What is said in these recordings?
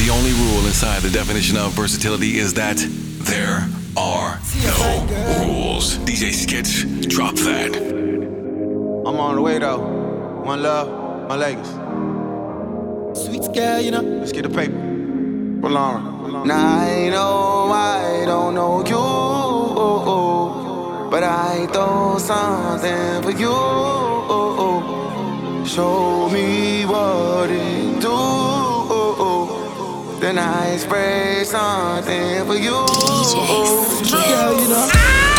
The only rule inside the definition of versatility is that there are no rules. DJ Skits, drop that. I'm on the way though. One love, my legs. Sweet girl, you know. Let's get the paper. For Lauren. Now I know I don't know you, but I throw something for you. Show me what it is. I spray something for you. Girl, you know. Ah!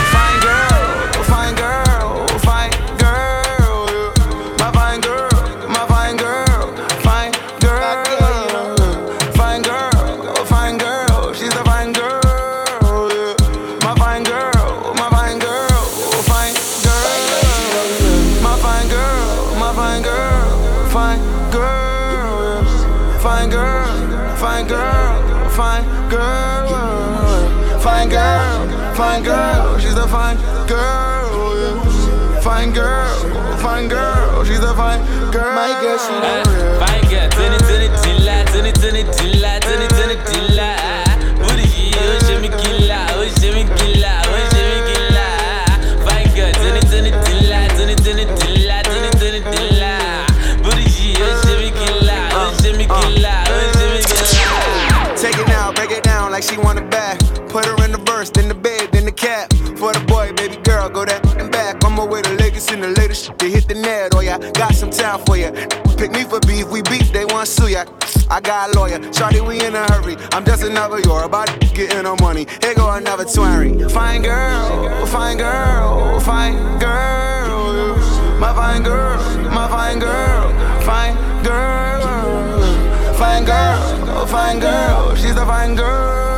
like she want a bath. Put her in the verse, then the bed, then the cap. For the boy, baby girl, go that and back. I'm away to Lagos in the latest shit to hit the net. Oh, yeah, got some time for ya. Pick me for beef, we beef, they want sue ya. I got a lawyer, Charlie, we in a hurry. I'm just another you're about getting no money. Here go another twenty. Fine girl, fine girl, fine girl. My fine girl, my fine girl, fine girl, fine girl, fine girl. She's a fine girl.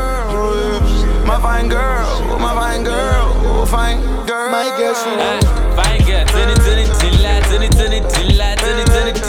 My fine girl, my fine girl, fine girl. My girl, she. Fine girl, tini tini tilla, tini tini tilla, tini tini.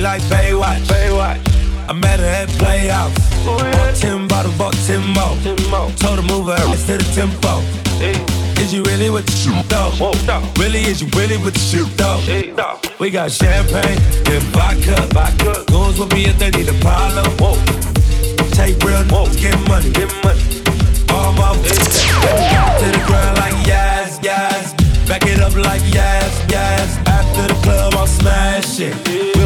like Baywatch. Baywatch. I met her at playoffs. Ooh, yeah. Bought ten Told her move her ass to the tempo. Is you really with the shoot though? Really, is you really with the shoot though? We got champagne and vodka. vodka. Goons will be if they need a problem. Whoa. Take real, Whoa. get money. Get money. All my it's to the ground like yes, yes. Back it up like yes, yes. After the club, I'll smash it.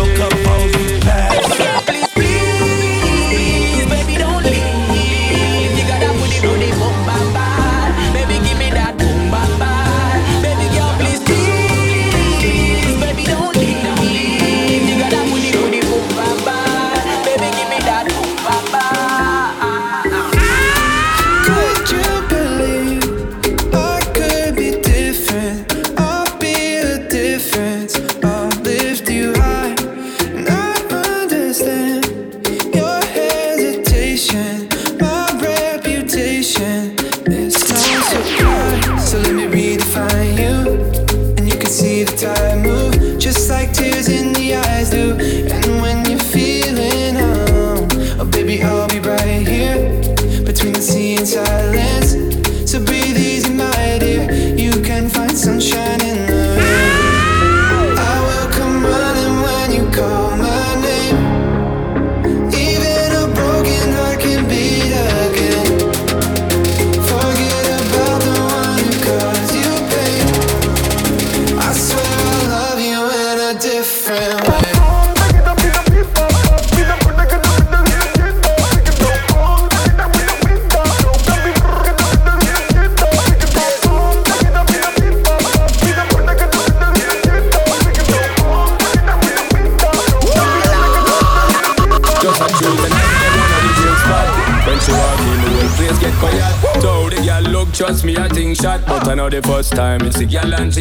Time. Is see gal and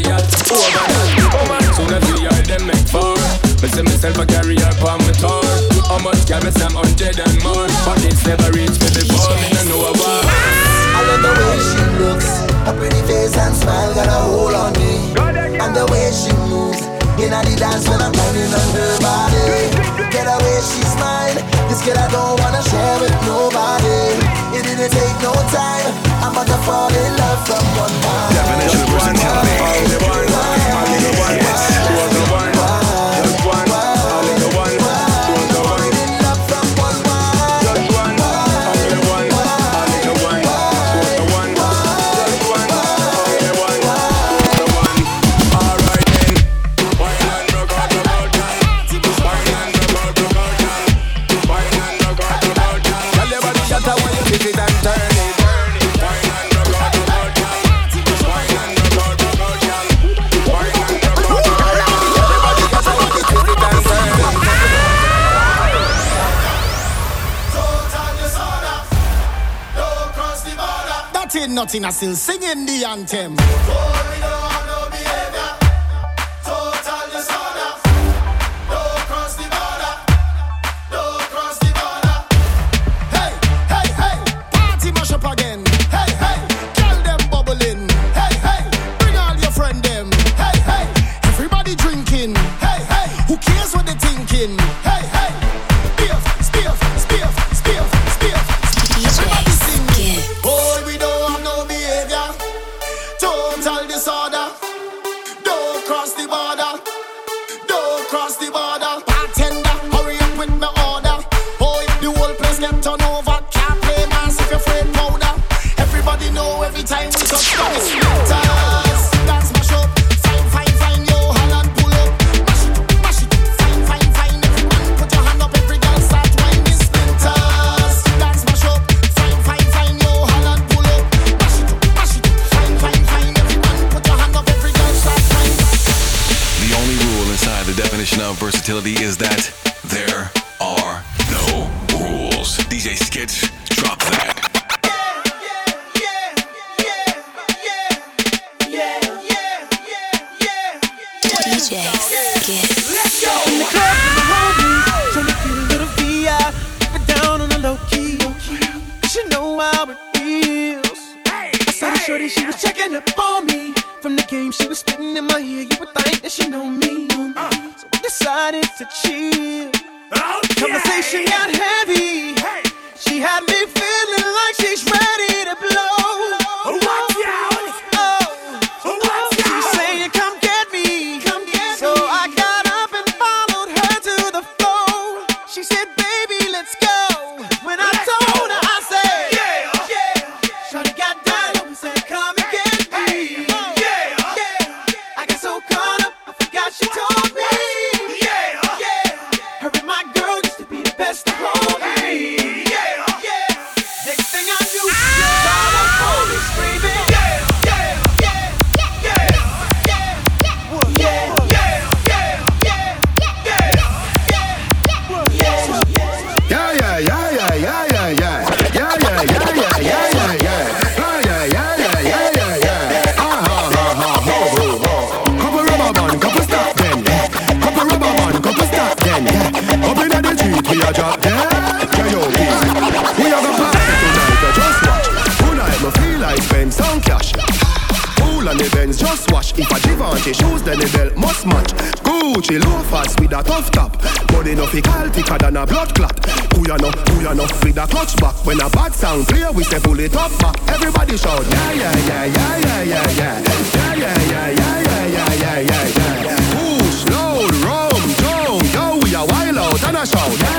Latina still singing the anthem. that there are no rules. DJ Skits and the Benz just wash. If I Givenchy shoes, then the belt must match. Gucci loafers with a tough top. Body no fi thicker than a blood clot. Who ya know, who ya know, with a clutch back. When a bad sound play, we say pull it up back. Everybody shout, yeah, yeah, yeah, yeah, yeah, yeah, yeah. Yeah, yeah, yeah, yeah, yeah, yeah, yeah, yeah, yeah. yeah. Push, load, roam, down, yo, we a wild out and a shout, yeah.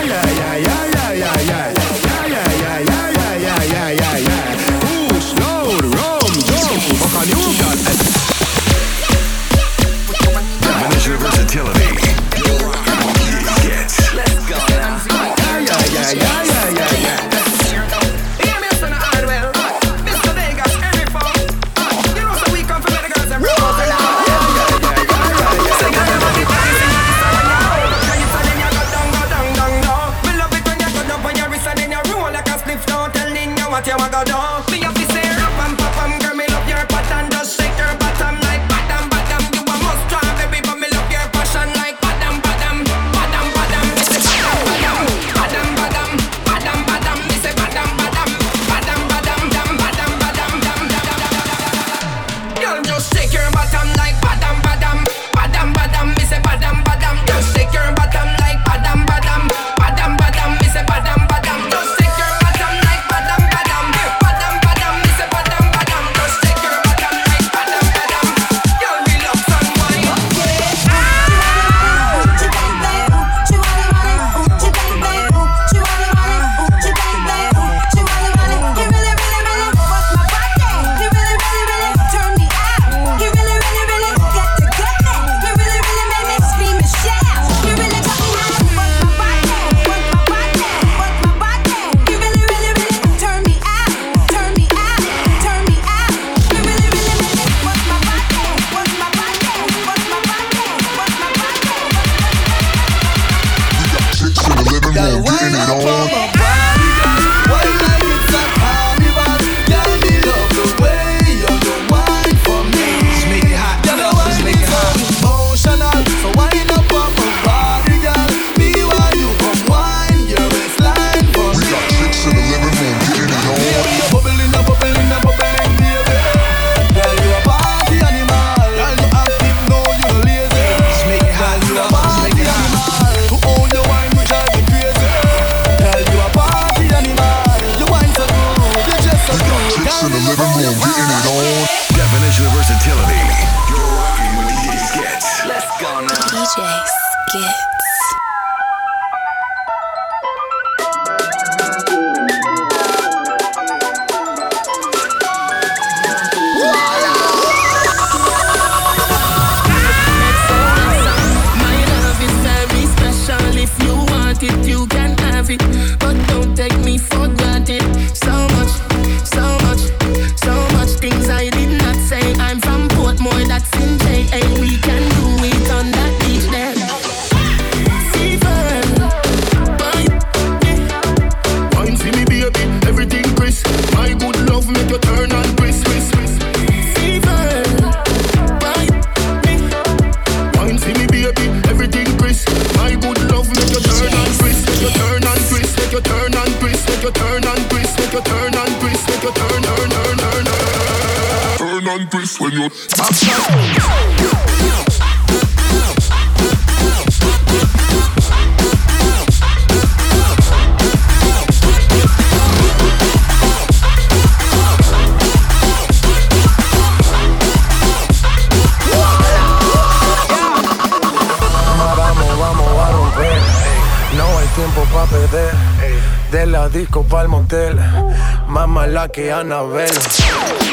Que Anabel.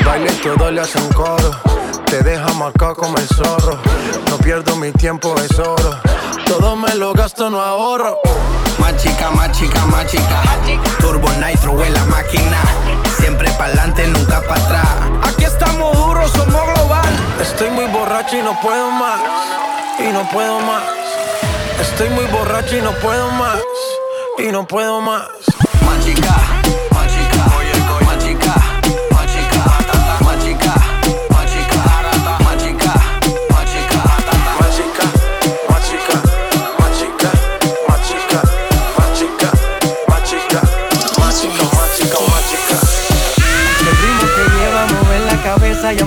Baile y todo le hacen coro. Te deja marcado como el zorro. No pierdo mi tiempo, es oro. Todo me lo gasto, no ahorro. Más chica, más chica, más chica. Turbo Nitro en la máquina. Siempre pa'lante, nunca para atrás. Aquí estamos duros, somos global. Estoy muy borracho y no puedo más. Y no puedo más. Estoy muy borracho y no puedo más. Y no puedo más. Más chica,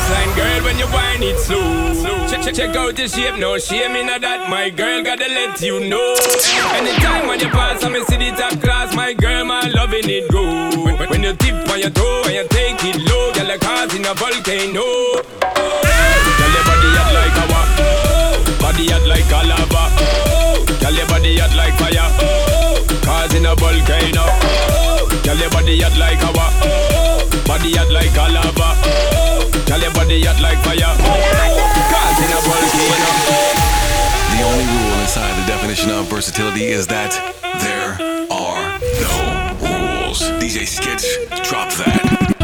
baseline, girl, when you whine it slow. Check, check, check out the shape, no shame in that. My girl, gotta let you know. Anytime when you pass, I'm see the top class. My girl, my loving it go. When, when- you tip on your toe and you take it low, girl, like heart in a volcano. Girl, your body hot like a wa. Oh, body hot like a lava. Girl, your body hot like fire. Cause in a volcano. Oh, your body hot like a wa. Oh, body hot like a lava. Oh, your body hot like fire. Cause in a volcano. The only rule inside the definition of versatility is that there are no rules. DJ Skits, drop that.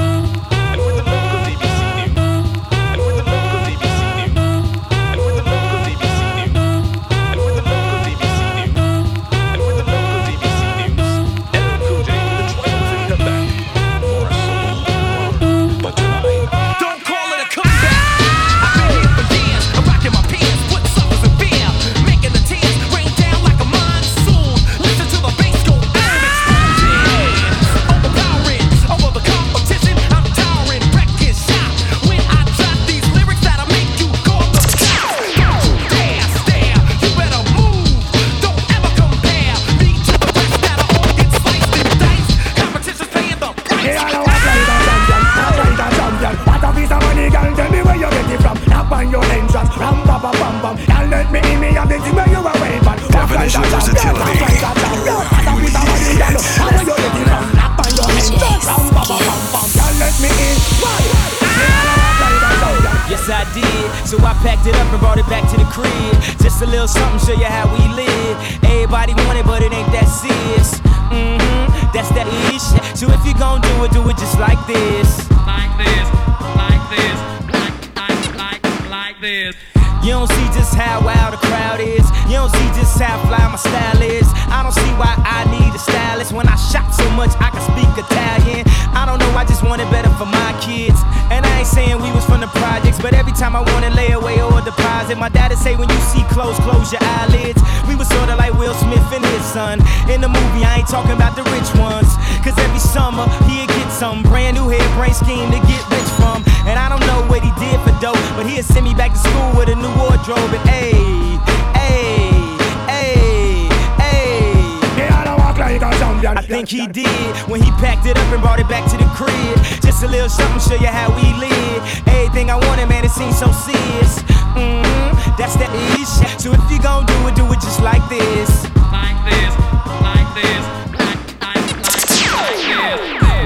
It seems so serious. Mm-hmm, that's that ish. So if you gon' do it, do it just like this. Like this, like this,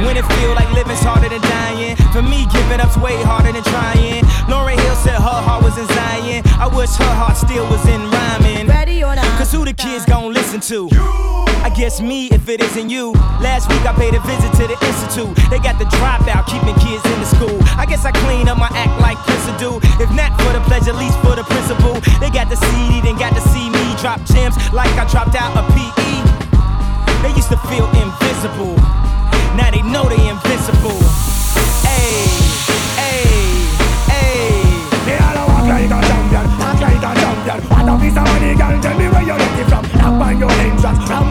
When it feel like living's harder than dying. For me, giving up's way harder than trying. Lauryn Hill said her heart was in Zion. I wish her heart still was in rhyming. Ready or not? Cause who the kids gon' listen to? I guess me if it isn't you. Last week I paid a visit to the institute. They got the dropout, keeping kids in the school. I guess I clean up my act like do. If not for the pleasure, least for the principle. They got the CD, then got to see me drop gems like I dropped out a PE. They used to feel invisible. Now they know they invincible. Hey, hey, hey. Me all champion, champion. Of girl. Tell me where you from. Your pa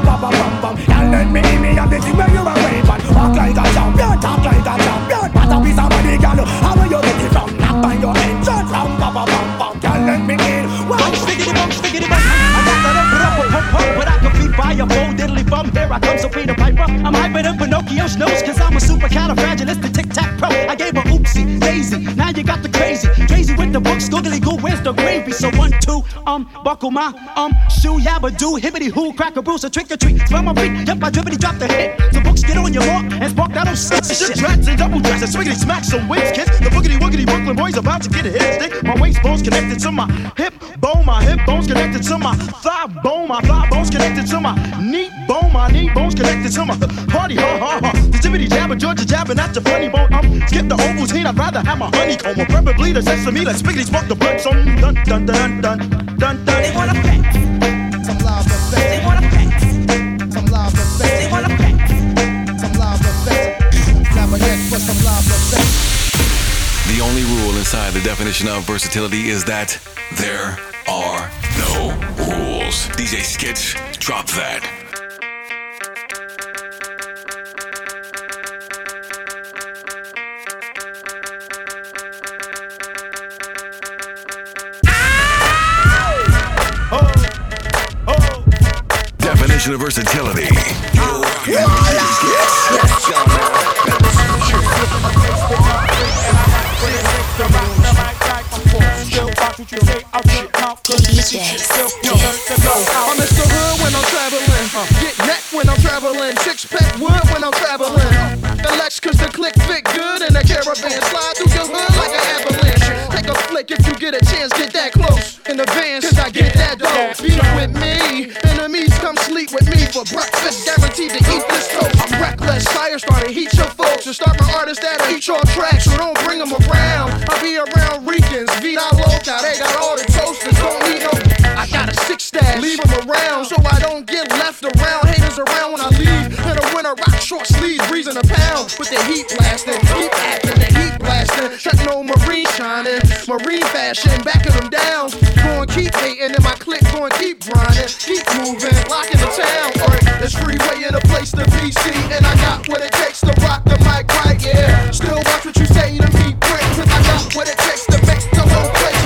in me and the thing where you are waiting. Walk like a champion, talk like a champion. What a piece of money, girl. How where you get it from? Knock on your entrance, ram pa pa pam pam. Girl, let me in. Bum, stickity, bum, stickity, bum. I got that up, up, up, up, but I can by a phone diddly bum. Here I come, so Peter Piper. I'm hyper than Pinocchio's nose, cause I'm a super califragilistic tic tac pro. I gave her oopsie, daisy. Now you got the crazy. Crazy with the books, googly goo, where's the gravy? So one, two, um, buckle my, um, shoe, yabba do, hibbity hoo, crack a bruise, a trick or treat. Smell my feet, yep, I drippity drop the hit. The books get on your walk and spark that old shit. Shit, rats and double dress, and swiggity smack some wins, kids. The boogity woogity Brooklyn boys about to get a hit stick. My waist bones connected to my hip bone, my hip bones connected to my thigh bone, my thigh bones connected to my knee bone, my knee bones connected to my party, ha ha ha. The jibbity jabber, Georgia jabbing at the funny bone. Um, skip the Ovaltine, I'd rather have my honeycomb, or preferably the sesame. Let's spiggity smoke the blood, so dun dun dun dun dun dun. They wanna pack some lava fest. They wanna pack some lava fest. They wanna pack some lava fest. Grab a neck for some lava fest. The only rule inside the definition of versatility is that there are no rules. DJ Skits, drop that. Definition of versatility. Tracks. So don't bring them around. I'll be around Ricans. Vida Loca. They got all the toasters. Don't need no. I got a six stash. Leave them around so I don't get left around. Haters around when I leave. In the winter, rock short sleeves, breezing a pound. With the heat blasting, keep acting, the heat blasting. Techno marine shining, marine fashion, backing them down. Going keep hating, and my click going keep grinding, keep moving, locking the town. Alright, there's freeway in a place to be seen, and I got what it takes to rock right, yeah. Still watch what you say to me, quick, cause I got what it takes to make the whole place.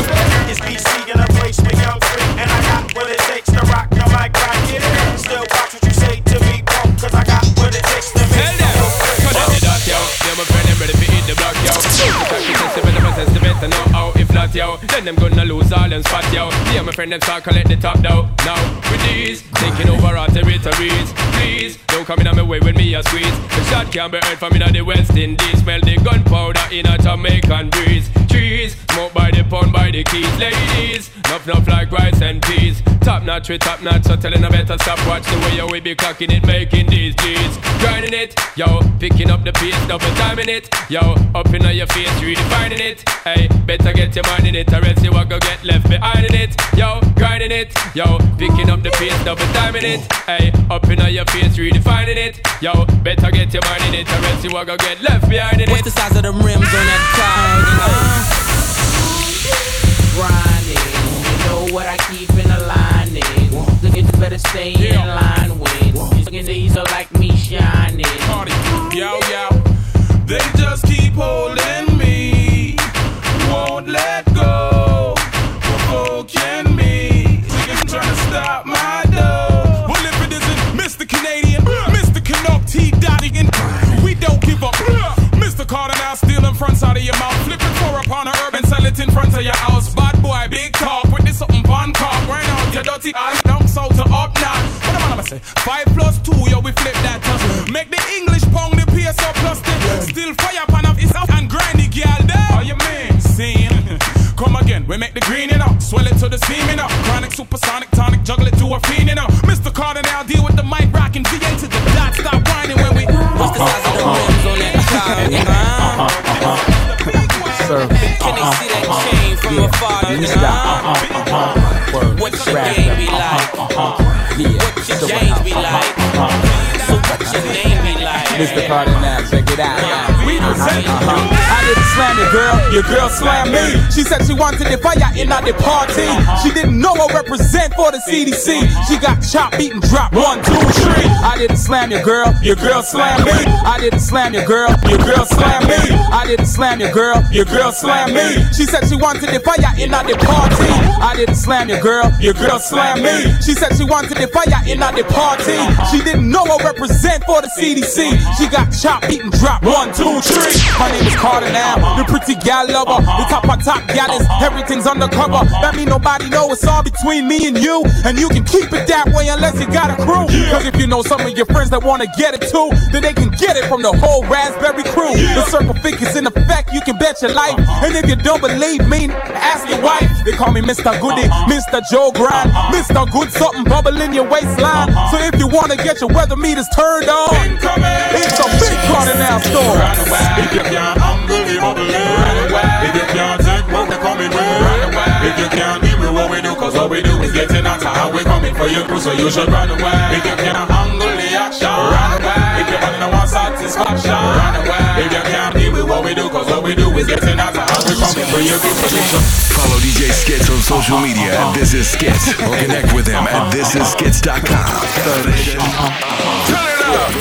It's BC in a place with young free, and I got what it takes to rock the mic right here. Still watch what you say to me, punk, cause I got what it takes to make the whole Cut out the dot, yo. Yeah, my friend, them ready to hit the block, yo. Testament of a testament, I know how if not, yo. Then them gonna lose all them spot, yo. Yeah, my friend, them start collect the top, though. Now, with these, taking over our territories. Please, don't come in on my way with me, a squeeze. The shot can be heard from in the West Indies. Smell the gunpowder in a Jamaican breeze. Trees, smoke by the pound, by the keys. Ladies, nuff, nuff like rice and peas. Top notch with top notch, so telling I better stop. Watch the way yo, we be clocking it, making these G's. Grinding it, yo, picking up the pace, double timing it. Yo, up in your face, redefining it. Hey, better get your mind in it, else you will go get left behind in it. Yo, grinding it, yo, picking up the pace, double timing it. Hey, up in your face, redefining it. Yo, better get your mind in it, or else you will go get left behind in it. What's the size of the rims on that car? Uh-huh. Grinding, you know what I keep in the lining. Look at better stay in line with. Looking these are like me shining. Yo, yo. They just keep holding me. Won't let Mr. Carter now, check it out. We Uh-huh. I didn't slam your girl, your girl slammed me. She said she wanted the fire in at the party. She didn't know I represent for the CDC. She got chopped, beaten, dropped, one, two, three. I didn't slam your girl, your girl slammed me. I didn't slam your girl, your girl slammed me. I didn't slam your girl, your girl slammed me. She said she wanted the fire in at the party. I didn't slam your girl, your girl slammed me. She said she wanted the fire in at the party. She didn't know I represent for the CDC. She got chopped, beaten, dropped, one, two, three. My name is Carter now, the pretty gal lover. The top of top gal is everything's undercover. That mean nobody know it's all between me and you. And you can keep it that way unless you got a crew. Cause if you know some of your friends that wanna get it too, then they can get it from the whole Raspberry crew. The circle figures in effect, you can bet your life. And if you don't believe me, ask your wife. They call me Mr. Goody, Mr. Joe Grind, Mr. Good something bubble in your waistline. So if you wanna get your weather meters turned on, it's a big part in our store. If you can't unbelievable, run away. If you can't take what we're coming with, run away. If you can't deal with what we do, cause what we do is getting out how we're coming for your crew, so you should run away. If you can't handle the action, run away. If you want satisfaction, run away. If you can't deal with what we do, cause what we do is getting out how Follow DJ Skits on social media at This Is Skits or connect with him at thisisskits.com. Turn it up.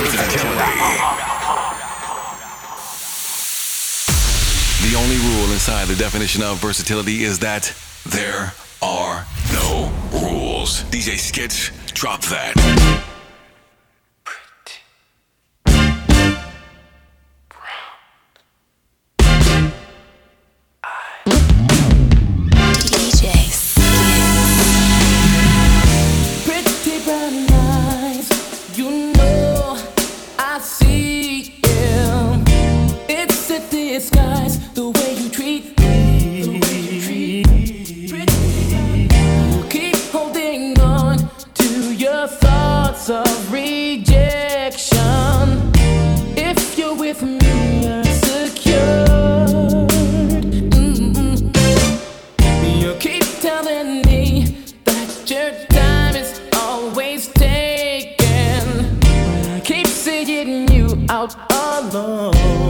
The only rule inside the definition of versatility is that there are no rules. DJ Skits, drop that. Alone.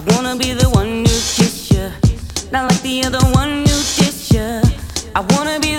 I wanna be the one who kiss you, not like the other one who kiss you. I wanna be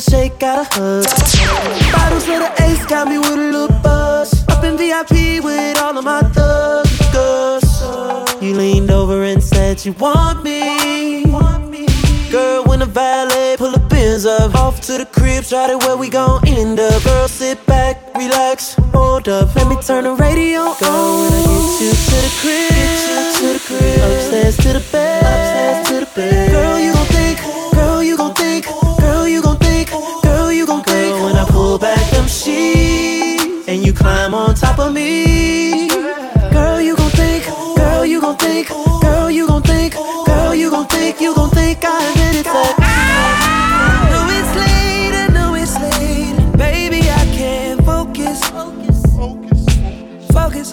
Shake got a hug. Bottles of the ace got me with a little buzz. Up in VIP with all of my thug. You leaned over and said you want me. Girl, when the valet pull the bins up, off to the crib, try it where we gon' end up. Girl, sit back, relax, hold up, let me turn the radio on. Girl, when I get you to the crib, get you to the crib, upstairs to the bed, upstairs to the bed. Girl, you climb on top of me. Girl, you gon' think, girl, you gon' think, girl, you gon' think, girl, you gon' think, you gon' think I. I know it's late, I know it's late, baby, I can't focus. Focus, focus.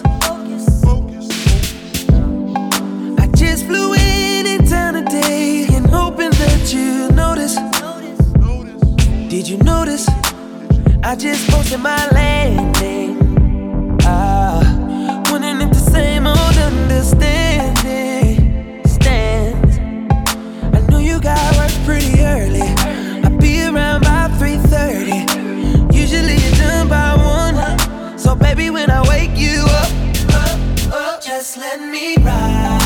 I just flew in today hoping that you notice. Did you notice? I just posted my landing. baby, when I wake you up, up, up just let me ride.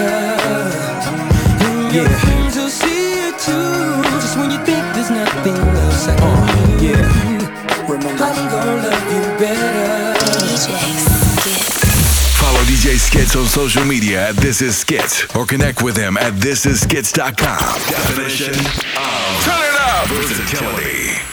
Remember, I'm gonna love you better. Follow DJ Skitz on social media at This Is Skitz or connect with him at thisisskitz.com. Definition of. Turn it up.